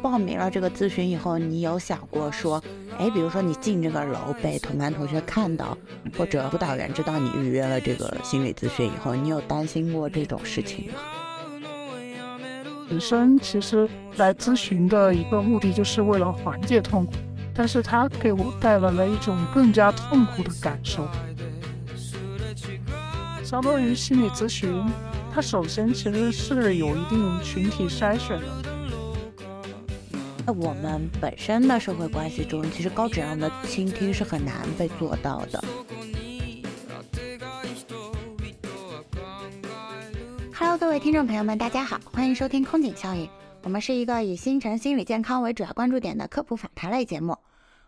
报名了这个咨询以后，你有想过说，哎，比如说你进这个楼被同班同学看到，或者辅导员知道你预约了这个心理咨询以后，你有担心过这种事情吗？本身其实来咨询的一个目的就是为了缓解痛苦，但是他给我带来了一种更加痛苦的感受。相当于心理咨询，它首先其实是有一定群体筛选的。那我们本身的社会关系中，其实高质量的倾听是很难被做到的。Hello，各位听众朋友们，大家好，欢迎收听空警效应。我们是一个以星辰心理健康为主要关注点的科普访谈类节目。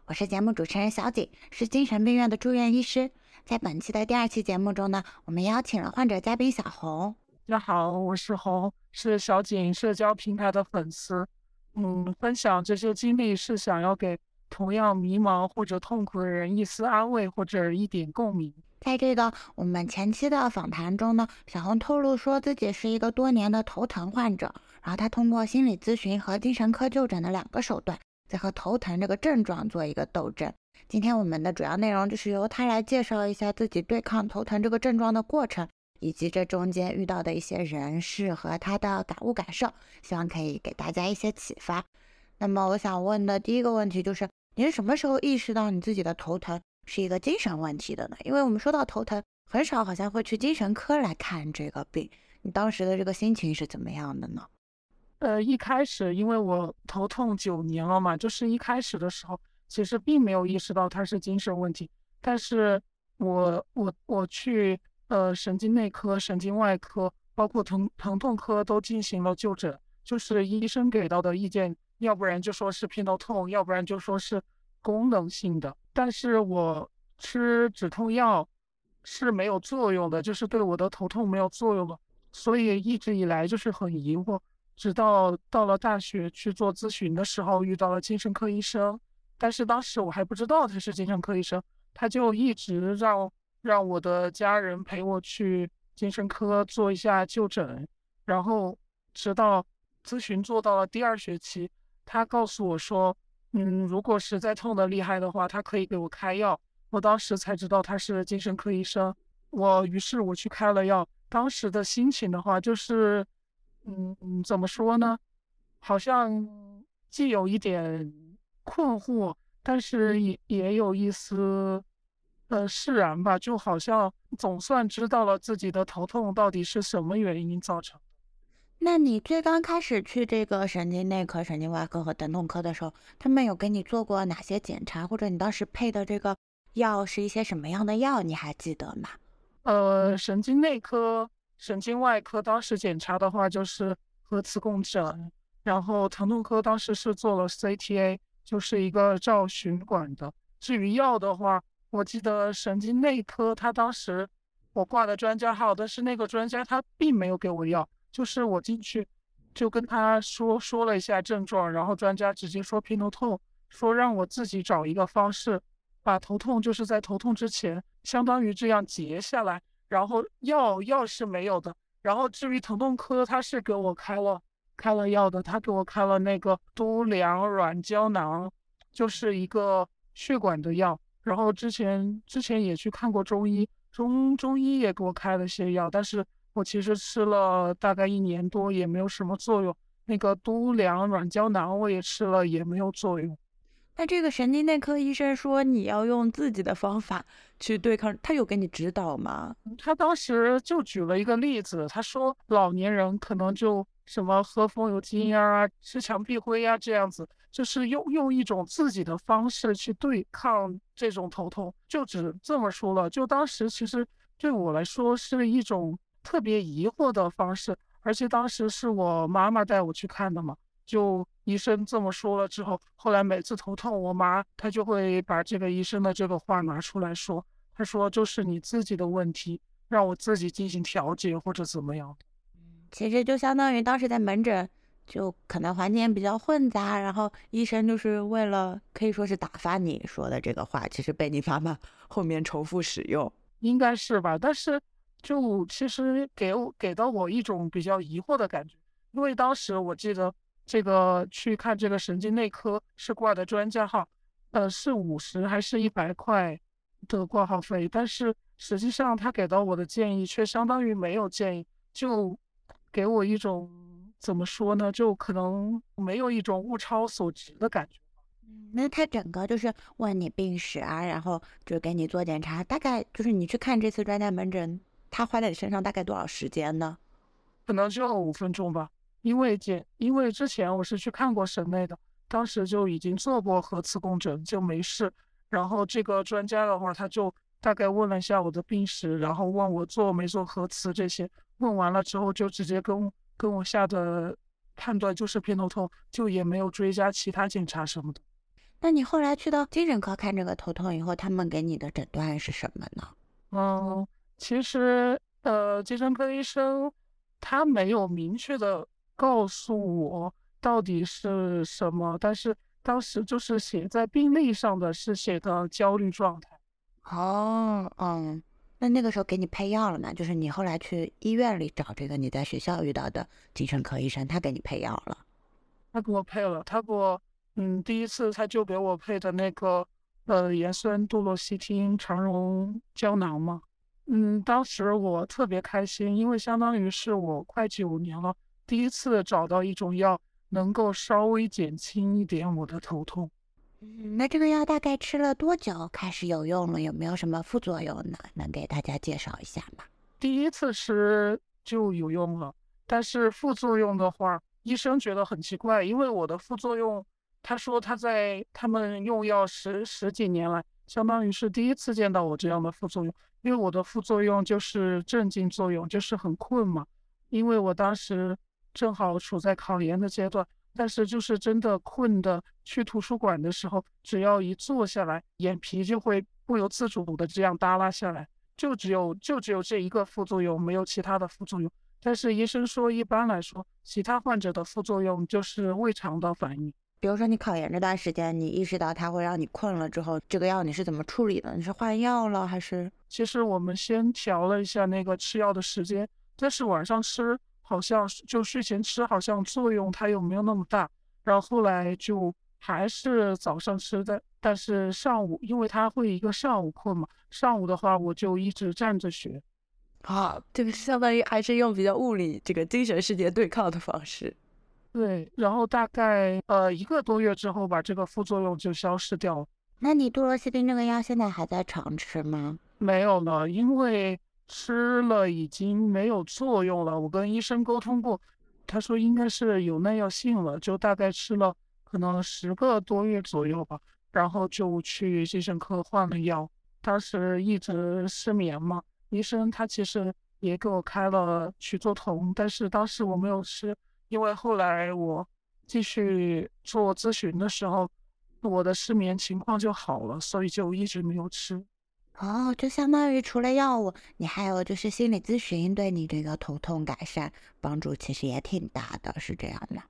我是节目主持人小景，是精神病院的住院医师。在本期的第二期节目中呢，我们邀请了患者嘉宾小红。大家好，我是红，是小景社交平台的粉丝。嗯，分享这些经历是想要给同样迷茫或者痛苦的人一丝安慰或者一点共鸣。在这个我们前期的访谈中呢，小红透露说自己是一个多年的头疼患者，然后她通过心理咨询和精神科就诊的两个手段，在和头疼这个症状做一个斗争。今天我们的主要内容就是由她来介绍一下自己对抗头疼这个症状的过程。以及这中间遇到的一些人事和他的感悟感受，希望可以给大家一些启发。那么我想问的第一个问题就是，你是什么时候意识到你自己的头疼是一个精神问题的呢？因为我们说到头疼，很少好像会去精神科来看这个病。你当时的这个心情是怎么样的呢？呃，一开始因为我头痛九年了嘛，就是一开始的时候其实并没有意识到它是精神问题，但是我我我去。呃，神经内科、神经外科，包括疼疼痛科都进行了就诊，就是医生给到的意见，要不然就说是偏头痛，要不然就说是功能性的。但是我吃止痛药是没有作用的，就是对我的头痛没有作用的，所以一直以来就是很疑惑。直到到了大学去做咨询的时候，遇到了精神科医生，但是当时我还不知道他是精神科医生，他就一直让。让我的家人陪我去精神科做一下就诊，然后直到咨询做到了第二学期，他告诉我说，嗯，如果实在痛得厉害的话，他可以给我开药。我当时才知道他是精神科医生，我于是我去开了药。当时的心情的话，就是，嗯，怎么说呢？好像既有一点困惑，但是也也有一丝。呃，释然吧，就好像总算知道了自己的头痛到底是什么原因造成的。那你最刚开始去这个神经内科、神经外科和疼痛科的时候，他们有给你做过哪些检查，或者你当时配的这个药是一些什么样的药，你还记得吗？呃，神经内科、神经外科当时检查的话就是核磁共振，然后疼痛科当时是做了 CTA，就是一个照血管的。至于药的话，我记得神经内科，他当时我挂的专家号，但是那个专家他并没有给我药，就是我进去就跟他说说了一下症状，然后专家直接说偏头痛，说让我自己找一个方式把头痛就是在头痛之前相当于这样截下来，然后药药是没有的，然后至于疼痛科，他是给我开了开了药的，他给我开了那个都良软胶囊，就是一个血管的药。然后之前之前也去看过中医，中中医也给我开了些药，但是我其实吃了大概一年多也没有什么作用。那个都良软胶囊我也吃了也没有作用。那这个神经内科医生说你要用自己的方法去对抗，他有给你指导吗？他当时就举了一个例子，他说老年人可能就。什么喝风油精呀，吃墙壁灰呀，这样子就是用用一种自己的方式去对抗这种头痛，就只这么说了。就当时其实对我来说是一种特别疑惑的方式，而且当时是我妈妈带我去看的嘛。就医生这么说了之后，后来每次头痛，我妈她就会把这个医生的这个话拿出来说，她说就是你自己的问题，让我自己进行调节或者怎么样。其实就相当于当时在门诊，就可能环境比较混杂，然后医生就是为了可以说是打发你说的这个话，其实被你妈妈 后面重复使用，应该是吧？但是就其实给我给到我一种比较疑惑的感觉，因为当时我记得这个去看这个神经内科是挂的专家号，呃，是五十还是一百块的挂号费，但是实际上他给到我的建议却相当于没有建议，就给我一种怎么说呢，就可能没有一种物超所值的感觉。那他整个就是问你病史啊，然后就给你做检查，大概就是你去看这次专家门诊，他花在你身上大概多少时间呢？可能就五分钟吧，因为检，因为之前我是去看过省内的，当时就已经做过核磁共振，就没事。然后这个专家的话，他就大概问了一下我的病史，然后问我做没做核磁这些，问完了之后就直接跟跟我下的判断就是偏头痛，就也没有追加其他检查什么的。那你后来去到精神科看这个头痛以后，他们给你的诊断是什么呢？嗯，其实呃，精神科医生他没有明确的告诉我到底是什么，但是当时就是写在病历上的是写的焦虑状态。哦，嗯，那那个时候给你配药了吗？就是你后来去医院里找这个你在学校遇到的精神科医生，他给你配药了？他给我配了，他给我。嗯，第一次他就给我配的那个呃盐酸度洛西汀肠溶胶囊嘛。嗯，当时我特别开心，因为相当于是我快九年了，第一次找到一种药能够稍微减轻一点我的头痛。嗯，那这个药大概吃了多久开始有用了？有没有什么副作用呢？能给大家介绍一下吗？第一次吃就有用了，但是副作用的话，医生觉得很奇怪，因为我的副作用。他说他在他们用药十十几年来，相当于是第一次见到我这样的副作用。因为我的副作用就是镇静作用，就是很困嘛。因为我当时正好处在考研的阶段，但是就是真的困的，去图书馆的时候，只要一坐下来，眼皮就会不由自主的这样耷拉下来。就只有就只有这一个副作用，没有其他的副作用。但是医生说，一般来说，其他患者的副作用就是胃肠的反应。比如说你考研这段时间，你意识到它会让你困了之后，这个药你是怎么处理的？你是换药了还是？其实我们先调了一下那个吃药的时间，但是晚上吃好像就睡前吃好像作用它又没有那么大，然后后来就还是早上吃的，但是上午因为它会一个上午困嘛，上午的话我就一直站着学。啊，这个相当于还是用比较物理这个精神世界对抗的方式。对，然后大概呃一个多月之后吧，这个副作用就消失掉了。那你多罗西汀这个药现在还在常吃吗？没有了，因为吃了已经没有作用了。我跟医生沟通过，他说应该是有耐药性了，就大概吃了可能十个多月左右吧，然后就去精神科换了药。当时一直失眠嘛，医生他其实也给我开了曲唑酮，但是当时我没有吃。因为后来我继续做咨询的时候，我的失眠情况就好了，所以就一直没有吃。哦，就相当于除了药物，你还有就是心理咨询，对你这个头痛改善帮助其实也挺大的，是这样吗？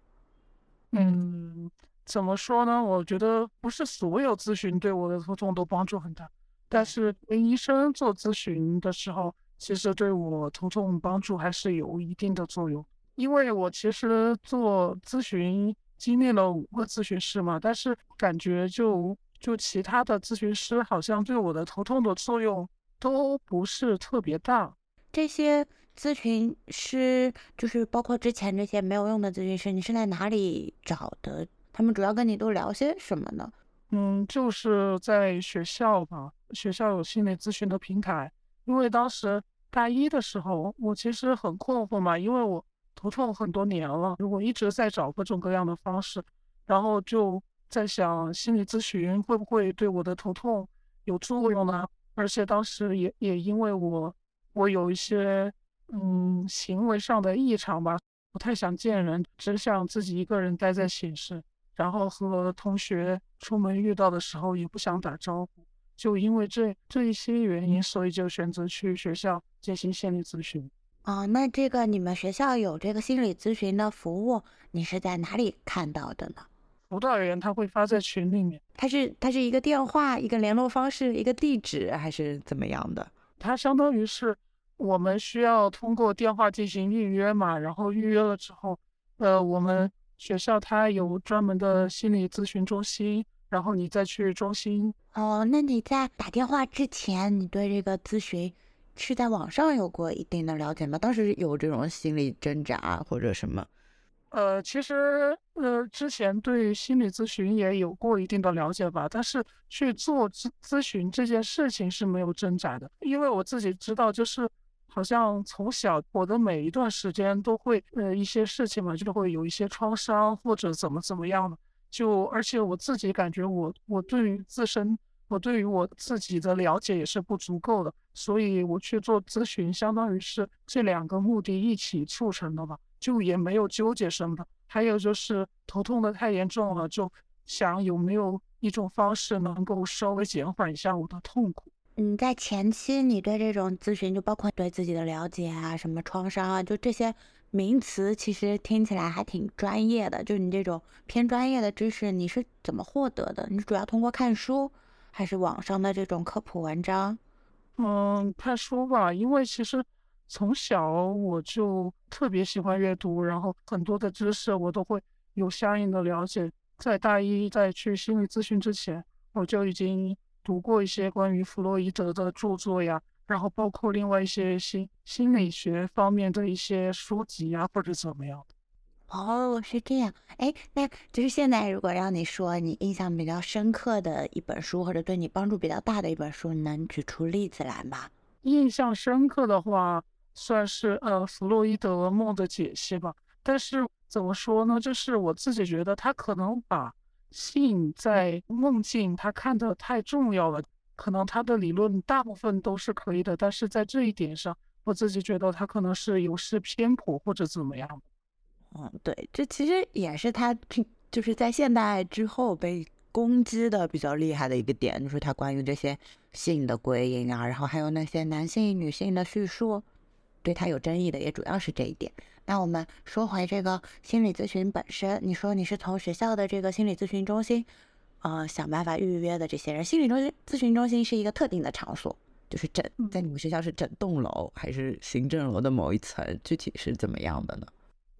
嗯，怎么说呢？我觉得不是所有咨询对我的头痛都帮助很大，但是跟医生做咨询的时候，其实对我头痛帮助还是有一定的作用。因为我其实做咨询经历了五个咨询师嘛，但是感觉就就其他的咨询师好像对我的头痛的作用都不是特别大。这些咨询师就是包括之前这些没有用的咨询师，你是在哪里找的？他们主要跟你都聊些什么呢？嗯，就是在学校吧，学校有心理咨询的平台。因为当时大一的时候，我其实很困惑嘛，因为我。头痛很多年了，我一直在找各种各样的方式，然后就在想心理咨询会不会对我的头痛有作用呢？而且当时也也因为我我有一些嗯行为上的异常吧，不太想见人，只想自己一个人待在寝室，然后和同学出门遇到的时候也不想打招呼，就因为这这一些原因，所以就选择去学校进行心理咨询。哦，那这个你们学校有这个心理咨询的服务，你是在哪里看到的呢？辅导员他会发在群里面，他是他是一个电话、一个联络方式、一个地址，还是怎么样的？它相当于是我们需要通过电话进行预约嘛，然后预约了之后，呃，我们学校它有专门的心理咨询中心，然后你再去中心。哦，那你在打电话之前，你对这个咨询是在网上有过一定的了解吗？当时有这种心理挣扎或者什么？呃，其实呃，之前对心理咨询也有过一定的了解吧，但是去做咨咨询这件事情是没有挣扎的，因为我自己知道，就是好像从小我的每一段时间都会呃一些事情嘛，就会有一些创伤或者怎么怎么样的，就而且我自己感觉我我对于自身我对于我自己的了解也是不足够的，所以我去做咨询，相当于是这两个目的一起促成的吧。就也没有纠结什么，还有就是头痛的太严重了，就想有没有一种方式能够稍微减缓一下我的痛苦。嗯，在前期你对这种咨询，就包括对自己的了解啊，什么创伤啊，就这些名词，其实听起来还挺专业的。就你这种偏专业的知识，你是怎么获得的？你主要通过看书，还是网上的这种科普文章？嗯，看书吧，因为其实。从小我就特别喜欢阅读，然后很多的知识我都会有相应的了解。在大一在去心理咨询之前，我就已经读过一些关于弗洛伊德的著作呀，然后包括另外一些心心理学方面的一些书籍呀，或者怎么样的。哦，是这样。哎，那就是现在如果让你说你印象比较深刻的一本书，或者对你帮助比较大的一本书，你能举出例子来吗？印象深刻的话。算是呃弗洛伊德梦的解析吧，但是怎么说呢？就是我自己觉得他可能把性在梦境他看的太重要了，可能他的理论大部分都是可以的，但是在这一点上，我自己觉得他可能是有失偏颇或者怎么样。嗯，对，这其实也是他就是在现代之后被攻击的比较厉害的一个点，就是他关于这些性的归因啊，然后还有那些男性女性的叙述。对他有争议的也主要是这一点。那我们说回这个心理咨询本身，你说你是从学校的这个心理咨询中心，呃，想办法预约的这些人。心理中心咨询中心是一个特定的场所，就是整在你们学校是整栋楼还是行政楼的某一层？具体是怎么样的呢？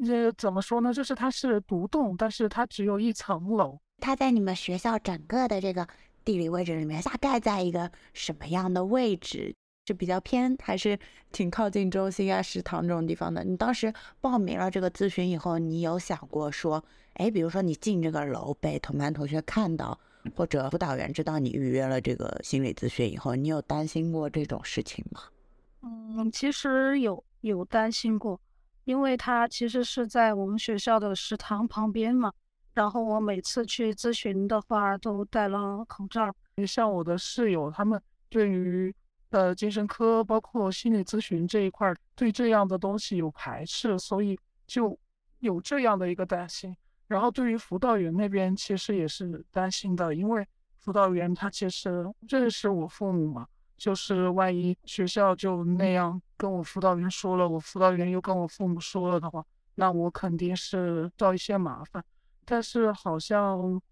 这怎么说呢？就是它是独栋，但是它只有一层楼。它在你们学校整个的这个地理位置里面，大概在一个什么样的位置？是比较偏，还是挺靠近中心啊、食堂这种地方的？你当时报名了这个咨询以后，你有想过说，哎，比如说你进这个楼被同班同学看到，或者辅导员知道你预约了这个心理咨询以后，你有担心过这种事情吗？嗯，其实有有担心过，因为他其实是在我们学校的食堂旁边嘛。然后我每次去咨询的话，都戴了口罩。像我的室友，他们对于呃，精神科包括心理咨询这一块，对这样的东西有排斥，所以就有这样的一个担心。然后对于辅导员那边，其实也是担心的，因为辅导员他其实认识我父母嘛，就是万一学校就那样跟我辅导员说了，我辅导员又跟我父母说了的话，那我肯定是遭一些麻烦。但是好像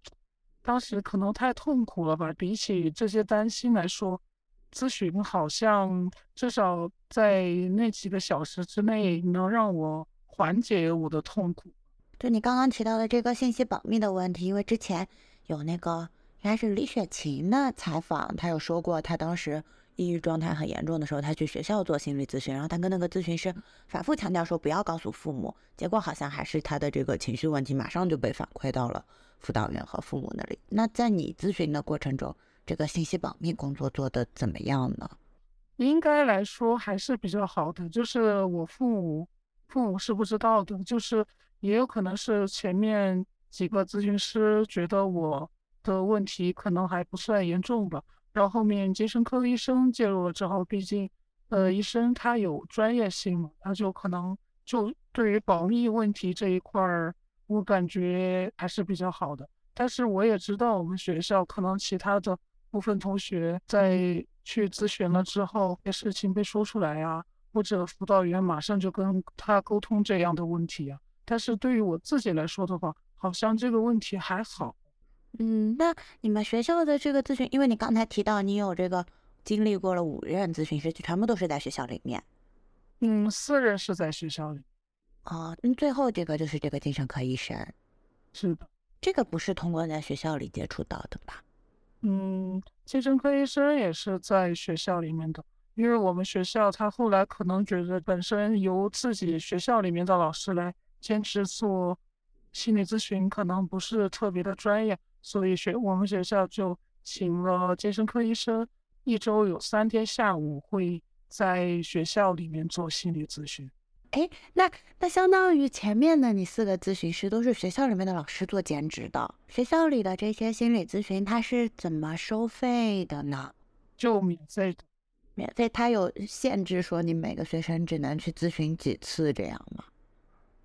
当时可能太痛苦了吧，比起这些担心来说。咨询好像至少在那几个小时之内能让我缓解我的痛苦。就你刚刚提到的这个信息保密的问题，因为之前有那个应该是李雪琴的采访，她有说过，她当时抑郁状态很严重的时候，她去学校做心理咨询，然后她跟那个咨询师反复强调说不要告诉父母，结果好像还是她的这个情绪问题马上就被反馈到了辅导员和父母那里。那在你咨询的过程中，这个信息保密工作做得怎么样呢？应该来说还是比较好的，就是我父母父母是不知道的，就是也有可能是前面几个咨询师觉得我的问题可能还不算严重吧，然后后面精神科医生介入了之后，毕竟呃医生他有专业性嘛，他就可能就对于保密问题这一块儿，我感觉还是比较好的。但是我也知道我们学校可能其他的。部分同学在去咨询了之后，些事情被说出来呀，或者辅导员马上就跟他沟通这样的问题呀。但是对于我自己来说的话，好像这个问题还好。嗯，那你们学校的这个咨询，因为你刚才提到你有这个经历过了五任咨询师，全部都是在学校里面。嗯，四任是在学校里。哦，那最后这个就是这个精神科医生，是的，这个不是通过在学校里接触到的吧？嗯，精神科医生也是在学校里面的，因为我们学校他后来可能觉得本身由自己学校里面的老师来兼职做心理咨询可能不是特别的专业，所以学我们学校就请了精神科医生，一周有三天下午会在学校里面做心理咨询。哎，那那相当于前面的你四个咨询师都是学校里面的老师做兼职的。学校里的这些心理咨询，它是怎么收费的呢？就免费的，免费。它有限制说你每个学生只能去咨询几次这样吗？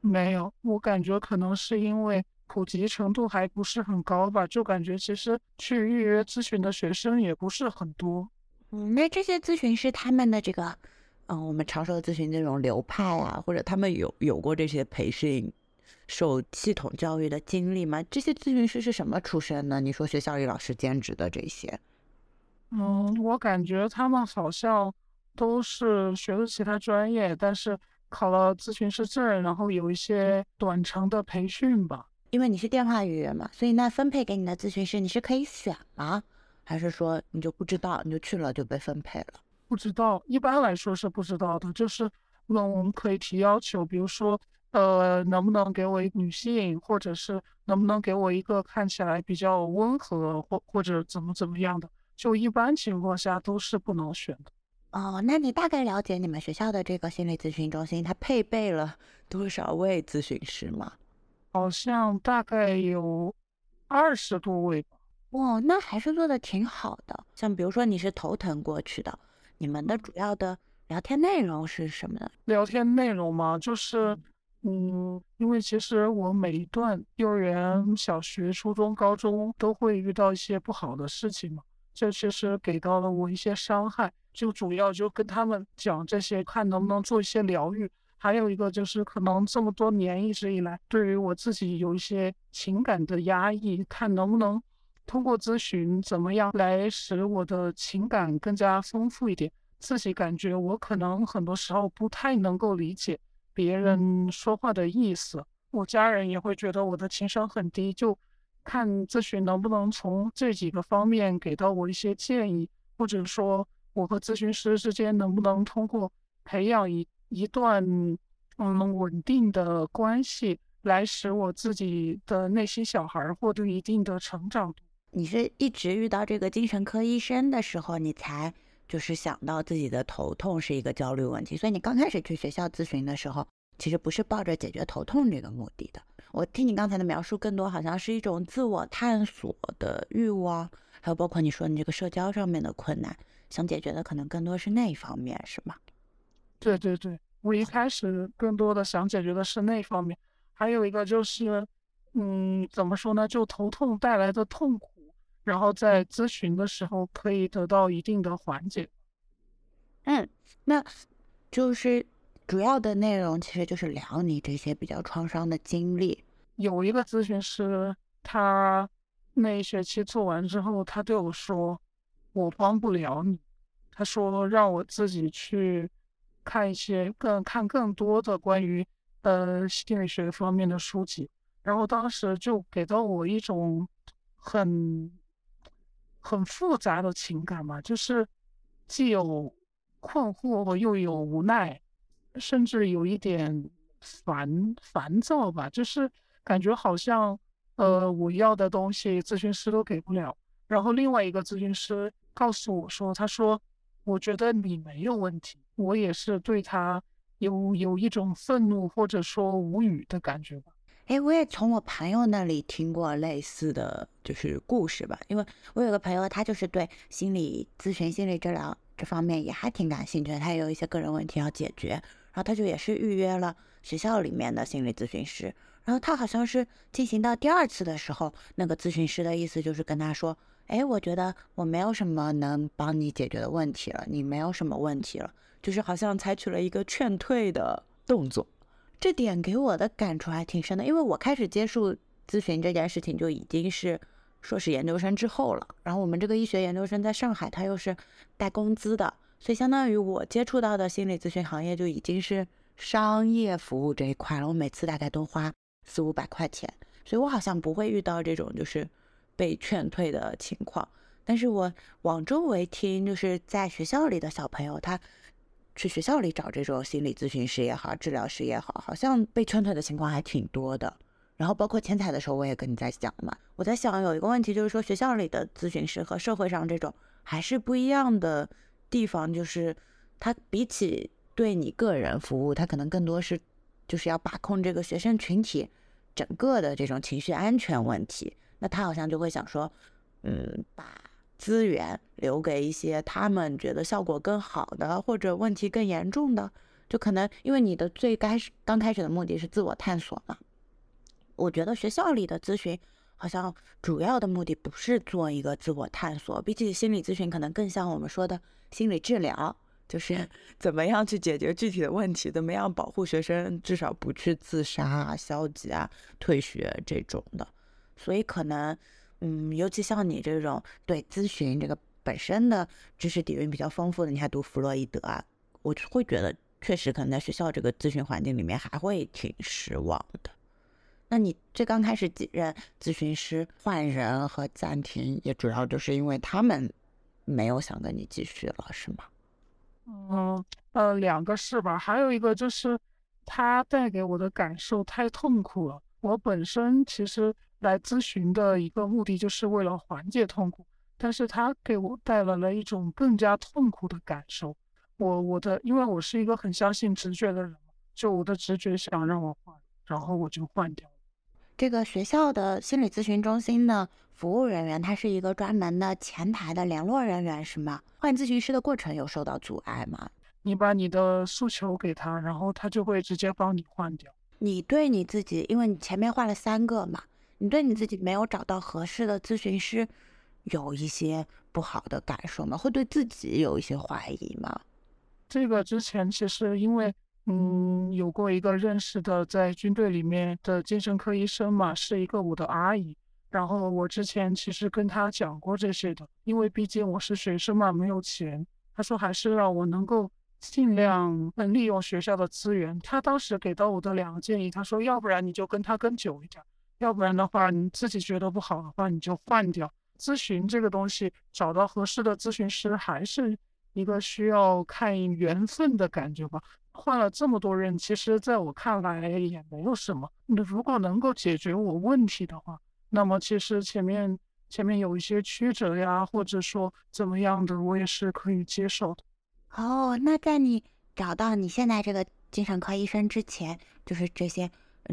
没有，我感觉可能是因为普及程度还不是很高吧，就感觉其实去预约咨询的学生也不是很多。嗯，那这些咨询师他们的这个。嗯，我们常说的咨询这种流派啊，或者他们有有过这些培训、受系统教育的经历吗？这些咨询师是什么出身呢？你说学校里老师兼职的这些，嗯，我感觉他们好像都是学的其他专业，但是考了咨询师证，然后有一些短程的培训吧。因为你是电话预约嘛，所以那分配给你的咨询师你是可以选吗？还是说你就不知道，你就去了就被分配了？不知道，一般来说是不知道的。就是那我们可以提要求，比如说，呃，能不能给我一个女性，或者是能不能给我一个看起来比较温和，或或者怎么怎么样的。就一般情况下都是不能选的。哦，那你大概了解你们学校的这个心理咨询中心，它配备了多少位咨询师吗？好像大概有二十多位吧。哇，那还是做的挺好的。像比如说你是头疼过去的。你们的主要的聊天内容是什么呢？聊天内容嘛，就是，嗯，因为其实我每一段幼儿园、小学、初中、高中都会遇到一些不好的事情嘛，这其实给到了我一些伤害，就主要就跟他们讲这些，看能不能做一些疗愈。还有一个就是，可能这么多年一直以来，对于我自己有一些情感的压抑，看能不能。通过咨询，怎么样来使我的情感更加丰富一点？自己感觉我可能很多时候不太能够理解别人说话的意思，我家人也会觉得我的情商很低。就看咨询能不能从这几个方面给到我一些建议，或者说我和咨询师之间能不能通过培养一一段嗯稳定的关系，来使我自己的内心小孩获得一定的成长。你是一直遇到这个精神科医生的时候，你才就是想到自己的头痛是一个焦虑问题，所以你刚开始去学校咨询的时候，其实不是抱着解决头痛这个目的的。我听你刚才的描述，更多好像是一种自我探索的欲望，还有包括你说你这个社交上面的困难，想解决的可能更多是那一方面，是吗？对对对，我一开始更多的想解决的是那方面，还有一个就是，嗯，怎么说呢？就头痛带来的痛苦。然后在咨询的时候可以得到一定的缓解。嗯，那就是主要的内容其实就是聊你这些比较创伤的经历。有一个咨询师，他那一学期做完之后，他对我说：“我帮不了你。”他说让我自己去看一些更看更多的关于呃心理学方面的书籍。然后当时就给到我一种很。很复杂的情感嘛，就是既有困惑又有无奈，甚至有一点烦烦躁吧。就是感觉好像，呃，我要的东西咨询师都给不了。然后另外一个咨询师告诉我说：“他说，我觉得你没有问题。”我也是对他有有一种愤怒或者说无语的感觉吧。哎，我也从我朋友那里听过类似的就是故事吧，因为我有个朋友，他就是对心理咨询、心理治疗这方面也还挺感兴趣的，他也有一些个人问题要解决，然后他就也是预约了学校里面的心理咨询师，然后他好像是进行到第二次的时候，那个咨询师的意思就是跟他说，哎，我觉得我没有什么能帮你解决的问题了，你没有什么问题了，就是好像采取了一个劝退的动作。这点给我的感触还挺深的，因为我开始接触咨询这件事情就已经是硕士研究生之后了。然后我们这个医学研究生在上海，他又是带工资的，所以相当于我接触到的心理咨询行业就已经是商业服务这一块了，我每次大概都花四五百块钱，所以我好像不会遇到这种就是被劝退的情况。但是我往周围听，就是在学校里的小朋友，他去学校里找这种心理咨询师也好，治疗师也好，好像被劝退的情况还挺多的。然后包括前彩的时候，我也跟你在讲嘛，我在想有一个问题，就是说学校里的咨询师和社会上这种还是不一样的地方，就是他比起对你个人服务，他可能更多是就是要把控这个学生群体整个的这种情绪安全问题。那他好像就会想说，嗯，把。资源留给一些他们觉得效果更好的，或者问题更严重的，就可能因为你的最开始刚开始的目的是自我探索嘛。我觉得学校里的咨询好像主要的目的不是做一个自我探索，比起心理咨询，可能更像我们说的心理治疗，就是 怎么样去解决具体的问题，怎么样保护学生至少不去自杀啊、消极啊、退学这种的。所以可能。嗯，尤其像你这种对咨询这个本身的知识底蕴比较丰富的，你还读弗洛伊德啊，我就会觉得确实可能在学校这个咨询环境里面还会挺失望的。那你最刚开始几任咨询师换人和暂停，也主要就是因为他们没有想跟你继续了，是吗？嗯呃，两个是吧？还有一个就是他带给我的感受太痛苦了。我本身其实。来咨询的一个目的就是为了缓解痛苦，但是他给我带来了一种更加痛苦的感受。我我的，因为我是一个很相信直觉的人，就我的直觉想让我换，然后我就换掉了。这个学校的心理咨询中心的服务人员，他是一个专门的前台的联络人员，是吗？换咨询师的过程有受到阻碍吗？你把你的诉求给他，然后他就会直接帮你换掉。你对你自己，因为你前面换了三个嘛。你对你自己没有找到合适的咨询师，有一些不好的感受吗？会对自己有一些怀疑吗？这个之前其实因为嗯有过一个认识的在军队里面的精神科医生嘛，是一个我的阿姨。然后我之前其实跟他讲过这些的，因为毕竟我是学生嘛，没有钱。他说还是让我能够尽量能利用学校的资源。他当时给到我的两个建议，他说要不然你就跟他跟久一点。要不然的话，你自己觉得不好的话，你就换掉。咨询这个东西，找到合适的咨询师还是一个需要看缘分的感觉吧。换了这么多人，其实在我看来也没有什么。那如果能够解决我问题的话，那么其实前面前面有一些曲折呀，或者说怎么样的，我也是可以接受的。哦，那在你找到你现在这个精神科医生之前，就是这些。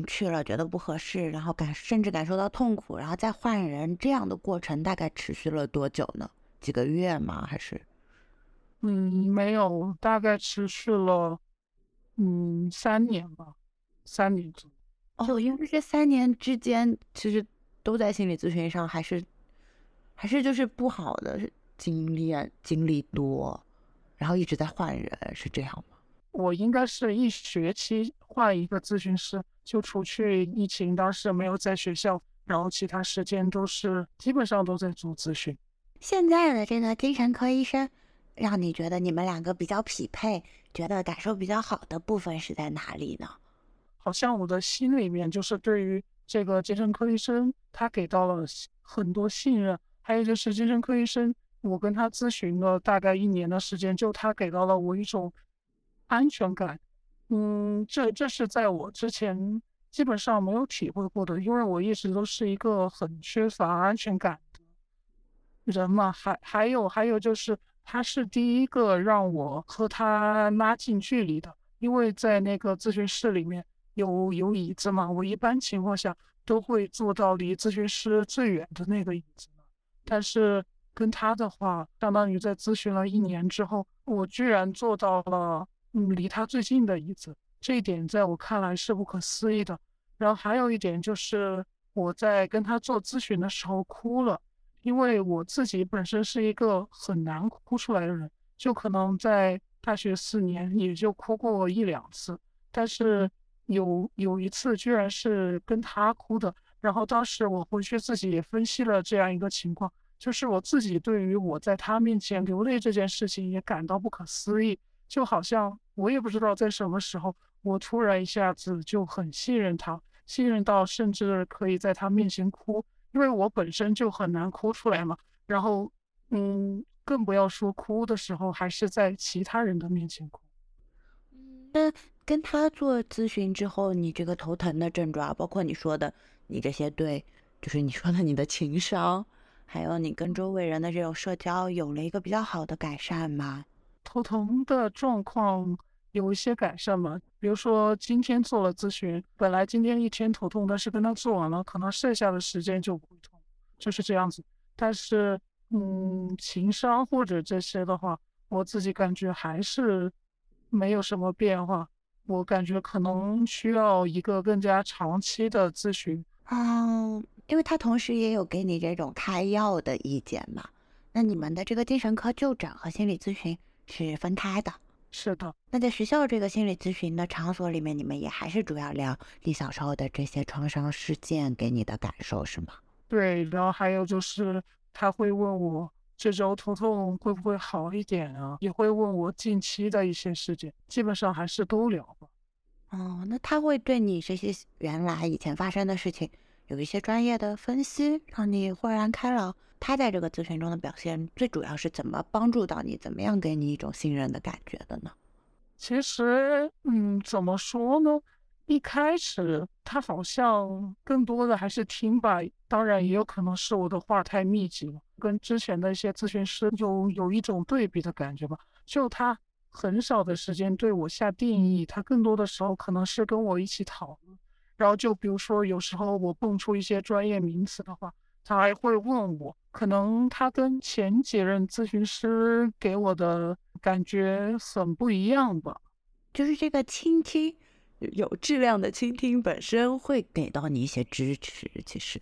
去了觉得不合适，然后感甚至感受到痛苦，然后再换人，这样的过程大概持续了多久呢？几个月吗？还是？嗯，没有，大概持续了嗯三年吧，三年左右。哦，因为这三年之间其实都在心理咨询上，还是还是就是不好的经历啊，经历多，然后一直在换人，是这样吗？我应该是一学期换一个咨询师。就除去疫情，当时没有在学校，然后其他时间都是基本上都在做咨询。现在的这个精神科医生，让你觉得你们两个比较匹配，觉得感受比较好的部分是在哪里呢？好像我的心里面就是对于这个精神科医生，他给到了很多信任。还有就是精神科医生，我跟他咨询了大概一年的时间，就他给到了我一种安全感。嗯，这这是在我之前基本上没有体会过的，因为我一直都是一个很缺乏安全感的人嘛。还还有还有就是，他是第一个让我和他拉近距离的，因为在那个咨询室里面有有椅子嘛，我一般情况下都会坐到离咨询师最远的那个椅子嘛。但是跟他的话，相当于在咨询了一年之后，我居然做到了。嗯，离他最近的椅子，这一点在我看来是不可思议的。然后还有一点就是，我在跟他做咨询的时候哭了，因为我自己本身是一个很难哭出来的人，就可能在大学四年也就哭过一两次，但是有有一次居然是跟他哭的。然后当时我回去自己也分析了这样一个情况，就是我自己对于我在他面前流泪这件事情也感到不可思议。就好像我也不知道在什么时候，我突然一下子就很信任他，信任到甚至可以在他面前哭，因为我本身就很难哭出来嘛。然后，嗯，更不要说哭的时候还是在其他人的面前哭。那跟他做咨询之后，你这个头疼的症状，包括你说的你这些对，就是你说的你的情商，还有你跟周围人的这种社交，有了一个比较好的改善吗？头疼的状况有一些改善嘛，比如说今天做了咨询，本来今天一天头痛，但是跟他做完了，可能剩下的时间就不会痛，就是这样子。但是，嗯，情商或者这些的话，我自己感觉还是没有什么变化。我感觉可能需要一个更加长期的咨询。嗯，因为他同时也有给你这种开药的意见嘛。那你们的这个精神科就诊和心理咨询是分开的。是的。那在学校这个心理咨询的场所里面，你们也还是主要聊你小时候的这些创伤事件给你的感受，是吗？对，然后还有就是他会问我这周头痛会不会好一点啊，也会问我近期的一些事件，基本上还是都聊吧。哦，那他会对你这些原来以前发生的事情有一些专业的分析，让你豁然开朗。他在这个咨询中的表现，最主要是怎么帮助到你，怎么样给你一种信任的感觉的呢？其实，嗯，怎么说呢？一开始他好像更多的还是听吧，当然也有可能是我的话太密集了，跟之前的一些咨询师有有一种对比的感觉吧。就他很少的时间对我下定义，他更多的时候可能是跟我一起讨论。然后就比如说有时候我蹦出一些专业名词的话，他还会问我，可能他跟前几任咨询师给我的感觉很不一样吧，就是这个倾听。有质量的倾听本身会给到你一些支持。其实，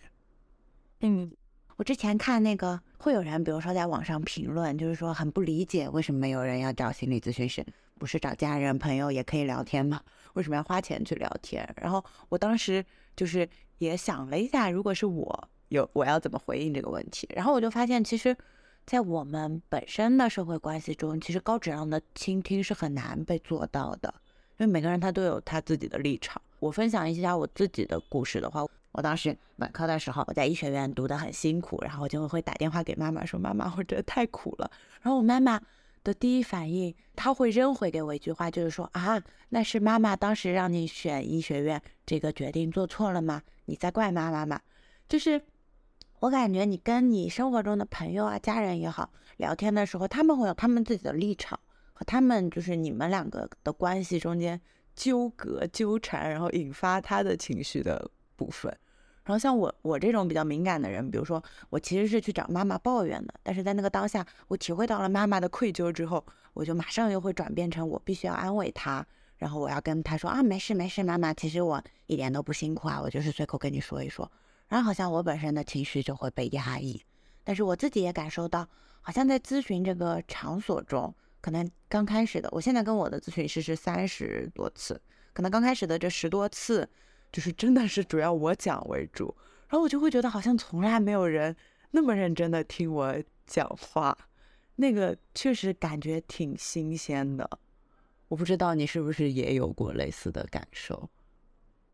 嗯，我之前看那个会有人，比如说在网上评论，就是说很不理解为什么有人要找心理咨询师，不是找家人朋友也可以聊天吗？为什么要花钱去聊天？然后我当时就是也想了一下，如果是我有我要怎么回应这个问题？然后我就发现，其实，在我们本身的社会关系中，其实高质量的倾听是很难被做到的。因为每个人他都有他自己的立场。我分享一下我自己的故事的话，我当时本科的时候，我在医学院读得很辛苦，然后我就会打电话给妈妈说：“妈妈，我真的太苦了。”然后我妈妈的第一反应，他会扔回给我一句话，就是说：“啊，那是妈妈当时让你选医学院这个决定做错了吗？你在怪妈妈吗？”就是我感觉你跟你生活中的朋友啊、家人也好聊天的时候，他们会有他们自己的立场。和他们就是你们两个的关系中间纠葛纠缠，然后引发他的情绪的部分。然后像我我这种比较敏感的人，比如说我其实是去找妈妈抱怨的，但是在那个当下，我体会到了妈妈的愧疚之后，我就马上又会转变成我必须要安慰她，然后我要跟她说啊没事没事，妈妈其实我一点都不辛苦啊，我就是随口跟你说一说。然后好像我本身的情绪就会被压抑，但是我自己也感受到，好像在咨询这个场所中。可能刚开始的，我现在跟我的咨询师是三十多次，可能刚开始的这十多次，就是真的是主要我讲为主，然后我就会觉得好像从来没有人那么认真的听我讲话，那个确实感觉挺新鲜的。我不知道你是不是也有过类似的感受？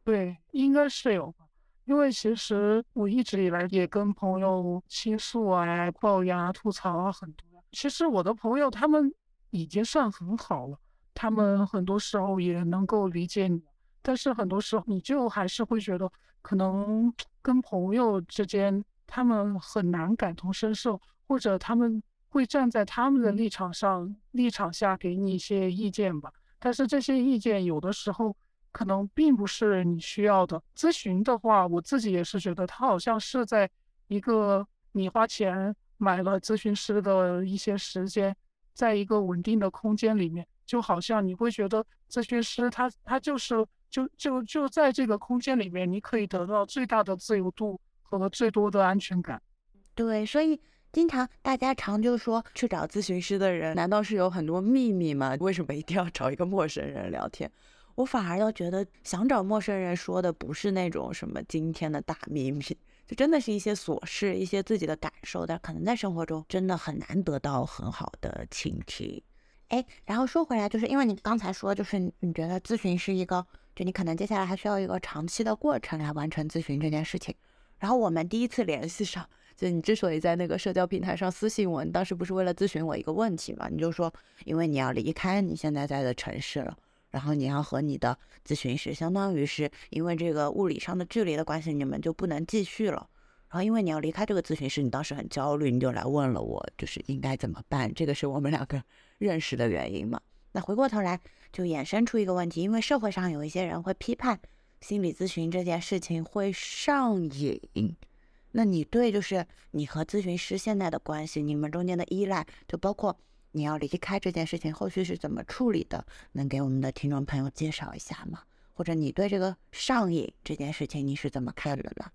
对，应该是有吧，因为其实我一直以来也跟朋友倾诉啊、抱怨啊、吐槽啊很多。其实我的朋友他们。已经算很好了，他们很多时候也能够理解你，但是很多时候你就还是会觉得，可能跟朋友之间他们很难感同身受，或者他们会站在他们的立场上立场下给你一些意见吧。但是这些意见有的时候可能并不是你需要的。咨询的话，我自己也是觉得，他好像是在一个你花钱买了咨询师的一些时间。在一个稳定的空间里面，就好像你会觉得咨询师他他就是就就就在这个空间里面，你可以得到最大的自由度和最多的安全感。对，所以经常大家常就说去找咨询师的人，难道是有很多秘密吗？为什么一定要找一个陌生人聊天？我反而要觉得想找陌生人说的不是那种什么今天的大秘密。就真的是一些琐事，一些自己的感受，但可能在生活中真的很难得到很好的倾听。哎，然后说回来，就是因为你刚才说，就是你觉得咨询是一个，就你可能接下来还需要一个长期的过程来完成咨询这件事情。然后我们第一次联系上，就你之所以在那个社交平台上私信我，你当时不是为了咨询我一个问题嘛？你就说，因为你要离开你现在在的城市了，然后你要和你的咨询师，相当于是因为这个物理上的距离的关系，你们就不能继续了。然后因为你要离开这个咨询师，你当时很焦虑，你就来问了我，就是应该怎么办？这个是我们两个认识的原因嘛？那回过头来就衍生出一个问题，因为社会上有一些人会批判。心理咨询这件事情会上瘾，那你对就是你和咨询师现在的关系，你们中间的依赖，就包括你要离开这件事情后续是怎么处理的，能给我们的听众朋友介绍一下吗？或者你对这个上瘾这件事情你是怎么看的呢？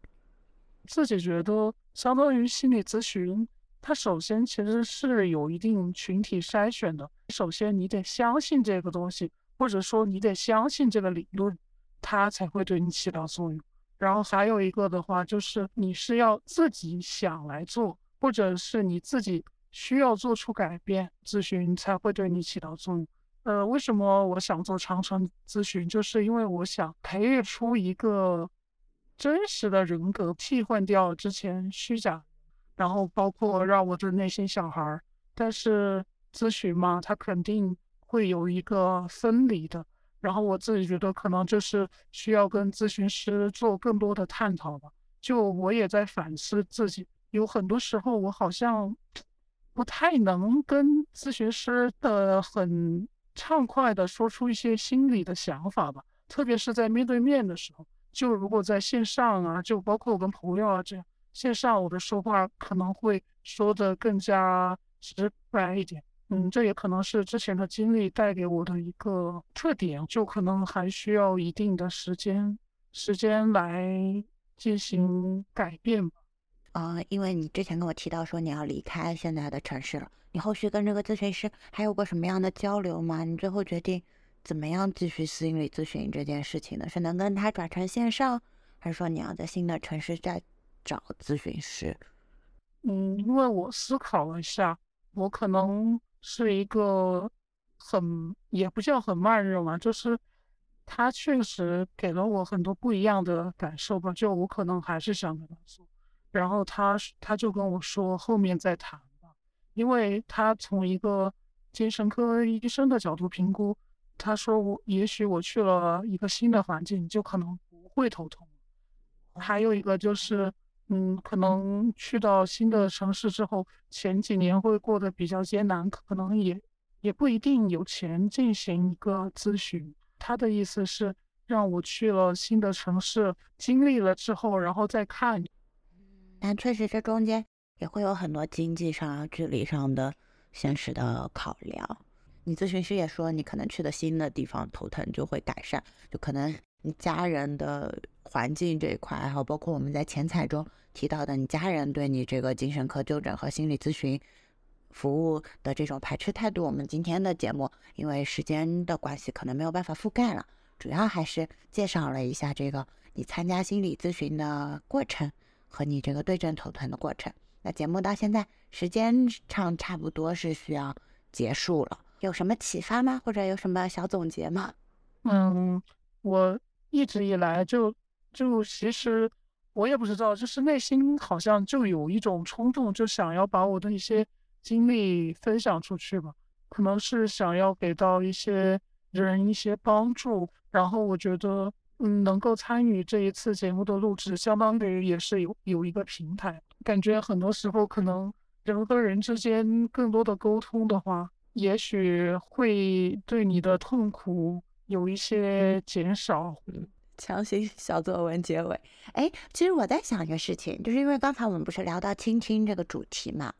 自己觉得，相当于心理咨询，它首先其实是有一定群体筛选的。首先你得相信这个东西，或者说你得相信这个理论。它才会对你起到作用。然后还有一个的话，就是你是要自己想来做，或者是你自己需要做出改变，咨询才会对你起到作用。呃，为什么我想做长程咨询？就是因为我想培育出一个真实的人格，替换掉之前虚假，然后包括让我的内心小孩儿。但是咨询嘛，他肯定会有一个分离的。然后我自己觉得，可能就是需要跟咨询师做更多的探讨吧。就我也在反思自己，有很多时候我好像不太能跟咨询师的很畅快的说出一些心里的想法吧。特别是在面对面的时候，就如果在线上啊，就包括我跟朋友啊这样，线上我的说话可能会说的更加直白一点。嗯，这也可能是之前的经历带给我的一个特点，就可能还需要一定的时间，时间来进行改变吧。啊，因为你之前跟我提到说你要离开现在的城市了，你后续跟这个咨询师还有过什么样的交流吗？你最后决定怎么样继续心理咨询这件事情呢？是能跟他转成线上，还是说你要在新的城市再找咨询师？嗯，因为我思考了一下，我可能。是一个很也不叫很慢热嘛，就是他确实给了我很多不一样的感受吧。就我可能还是想跟他说，然后他他就跟我说后面再谈吧，因为他从一个精神科医生的角度评估，他说我也许我去了一个新的环境就可能不会头痛。还有一个就是。嗯，可能去到新的城市之后，前几年会过得比较艰难，可能也也不一定有钱进行一个咨询。他的意思是让我去了新的城市，经历了之后，然后再看。但确实这中间也会有很多经济上、距离上的现实的考量。你咨询师也说，你可能去的新的地方头疼就会改善，就可能家人的。环境这一块，还有包括我们在前采中提到的，你家人对你这个精神科就诊和心理咨询服务的这种排斥态度，我们今天的节目因为时间的关系，可能没有办法覆盖了。主要还是介绍了一下这个你参加心理咨询的过程和你这个对症头疼的过程。那节目到现在时间上差不多是需要结束了，有什么启发吗？或者有什么小总结吗？嗯，我一直以来就。就其实我也不知道，就是内心好像就有一种冲动，就想要把我的一些经历分享出去吧。可能是想要给到一些人一些帮助。然后我觉得，嗯，能够参与这一次节目的录制，相当于也是有有一个平台。感觉很多时候可能人和人之间更多的沟通的话，也许会对你的痛苦有一些减少。强行小作文结尾，哎，其实我在想一个事情，就是因为刚才我们不是聊到倾听这个主题嘛，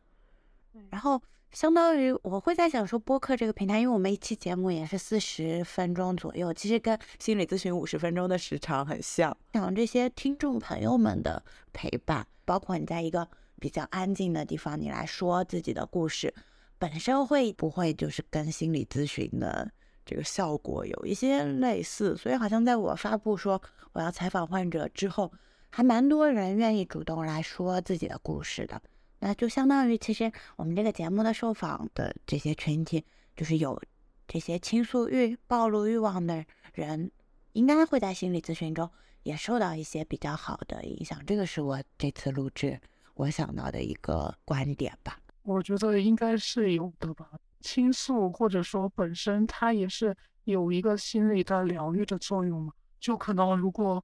然后相当于我会在想说播客这个平台，因为我们一期节目也是四十分钟左右，其实跟心理咨询五十分钟的时长很像。想这些听众朋友们的陪伴，包括你在一个比较安静的地方，你来说自己的故事，本身会不会就是跟心理咨询的？这个效果有一些类似，所以好像在我发布说我要采访患者之后，还蛮多人愿意主动来说自己的故事的。那就相当于，其实我们这个节目的受访的这些群体，就是有这些倾诉欲、暴露欲望的人，应该会在心理咨询中也受到一些比较好的影响。这个是我这次录制我想到的一个观点吧。我觉得应该是有的吧。倾诉或者说本身它也是有一个心理的疗愈的作用嘛。就可能如果，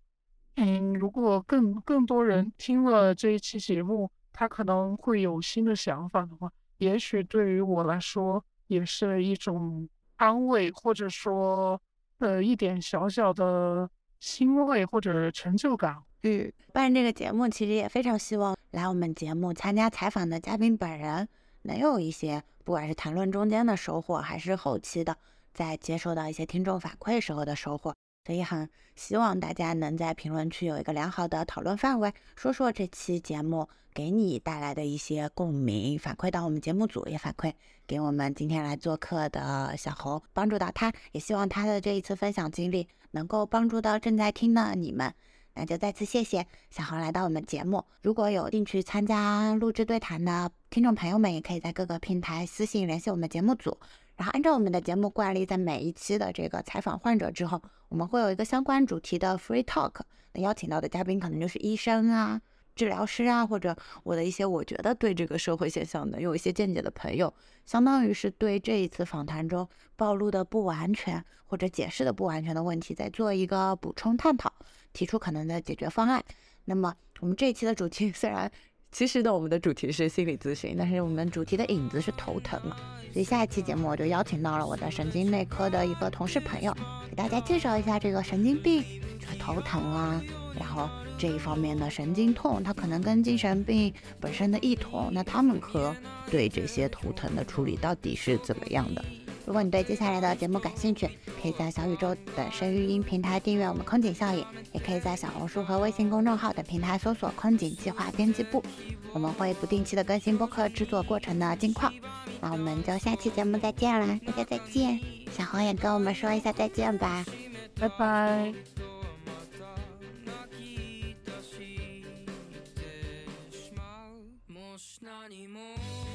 嗯，如果更更多人听了这一期节目，他可能会有新的想法的话，也许对于我来说也是一种安慰，或者说，呃，一点小小的欣慰或者成就感。嗯，办这个节目其实也非常希望来我们节目参加采访的嘉宾本人能有一些，不管是谈论中间的收获，还是后期的在接收到一些听众反馈时候的收获。所以很希望大家能在评论区有一个良好的讨论范围，说说这期节目给你带来的一些共鸣，反馈到我们节目组，也反馈给我们今天来做客的小侯，帮助到他，也希望他的这一次分享经历能够帮助到正在听的你们。那就再次谢谢小侯来到我们节目。如果有兴趣参加录制对谈的听众朋友们，也可以在各个平台私信联系我们节目组。然后按照我们的节目惯例，在每一期的这个采访患者之后，我们会有一个相关主题的 free talk。那邀请到的嘉宾可能就是医生啊、治疗师啊，或者我的一些我觉得对这个社会现象的有一些见解的朋友，相当于是对这一次访谈中暴露的不完全或者解释的不完全的问题，在做一个补充探讨，提出可能的解决方案。那么我们这一期的主题虽然。其实呢，我们的主题是心理咨询，但是我们主题的影子是头疼嘛。所以下一期节目我就邀请到了我的神经内科的一个同事朋友，给大家介绍一下这个神经病，就是头疼啊，然后这一方面的神经痛，它可能跟精神病本身的异同，那他们科对这些头疼的处理到底是怎么样的？如果你对接下来的节目感兴趣，可以在小宇宙等声语音平台订阅我们空警效应，也可以在小红书和微信公众号等平台搜索“空警计划编辑部”，我们会不定期的更新播客制作过程的近况。那我们就下期节目再见啦，大家再见！小红也跟我们说一下再见吧，拜拜。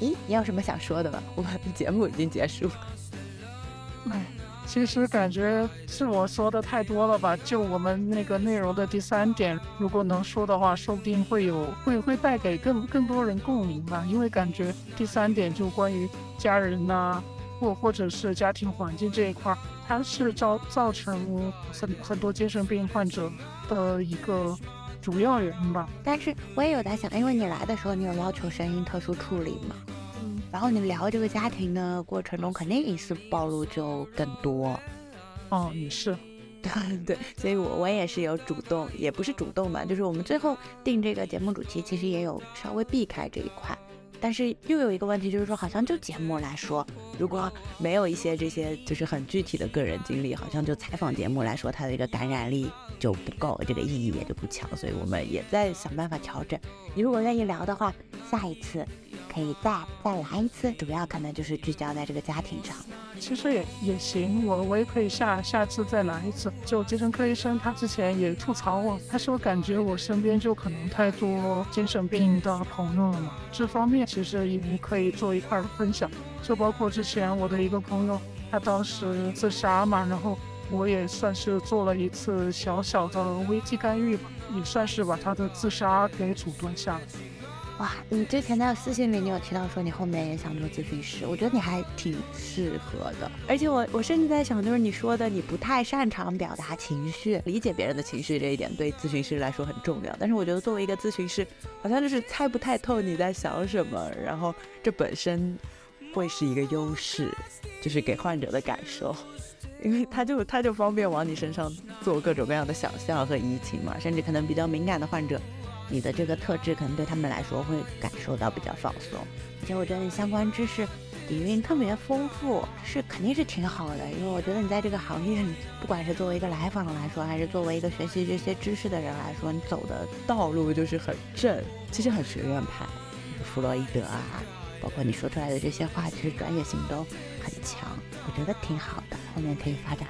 咦，你有什么想说的吗？我们的节目已经结束。哎，其实感觉是我说的太多了吧？就我们那个内容的第三点，如果能说的话，说不定会有会会带给更更多人共鸣吧。因为感觉第三点就关于家人呐，或或者是家庭环境这一块，它是造造成很很多精神病患者的一个主要原因吧。但是我也有在想，因为你来的时候，你有要求声音特殊处理吗？然后你聊这个家庭的过程中，肯定隐私暴露就更多。哦，也是，对 对，所以我我也是有主动，也不是主动吧，就是我们最后定这个节目主题，其实也有稍微避开这一块。但是又有一个问题，就是说，好像就节目来说，如果没有一些这些就是很具体的个人经历，好像就采访节目来说，它的一个感染力就不够，这个意义也就不强。所以我们也在想办法调整。你如果愿意聊的话，下一次。可以再再来一次，主要可能就是聚焦在这个家庭上。其实也也行，我我也可以下下次再来一次。就精神科医生他之前也吐槽我，他说感觉我身边就可能太多精神病的朋友了嘛。这方面其实也可以做一块分享。就包括之前我的一个朋友，他当时自杀嘛，然后我也算是做了一次小小的危机干预吧，也算是把他的自杀给阻断下来。哇，你之前在私信里，你有提到说你后面也想做咨询师，我觉得你还挺适合的。而且我我甚至在想，就是你说的你不太擅长表达情绪，理解别人的情绪这一点，对咨询师来说很重要。但是我觉得作为一个咨询师，好像就是猜不太透你在想什么，然后这本身会是一个优势，就是给患者的感受，因为他就他就方便往你身上做各种各样的想象和移情嘛，甚至可能比较敏感的患者。你的这个特质可能对他们来说会感受到比较放松，而且我觉得你相关知识底蕴特别丰富，是肯定是挺好的。因为我觉得你在这个行业，不管是作为一个来访来说，还是作为一个学习这些知识的人来说，你走的道路就是很正，其实很学院派，弗洛伊德啊，包括你说出来的这些话，其实专业性都很强，我觉得挺好的，后面可以发展。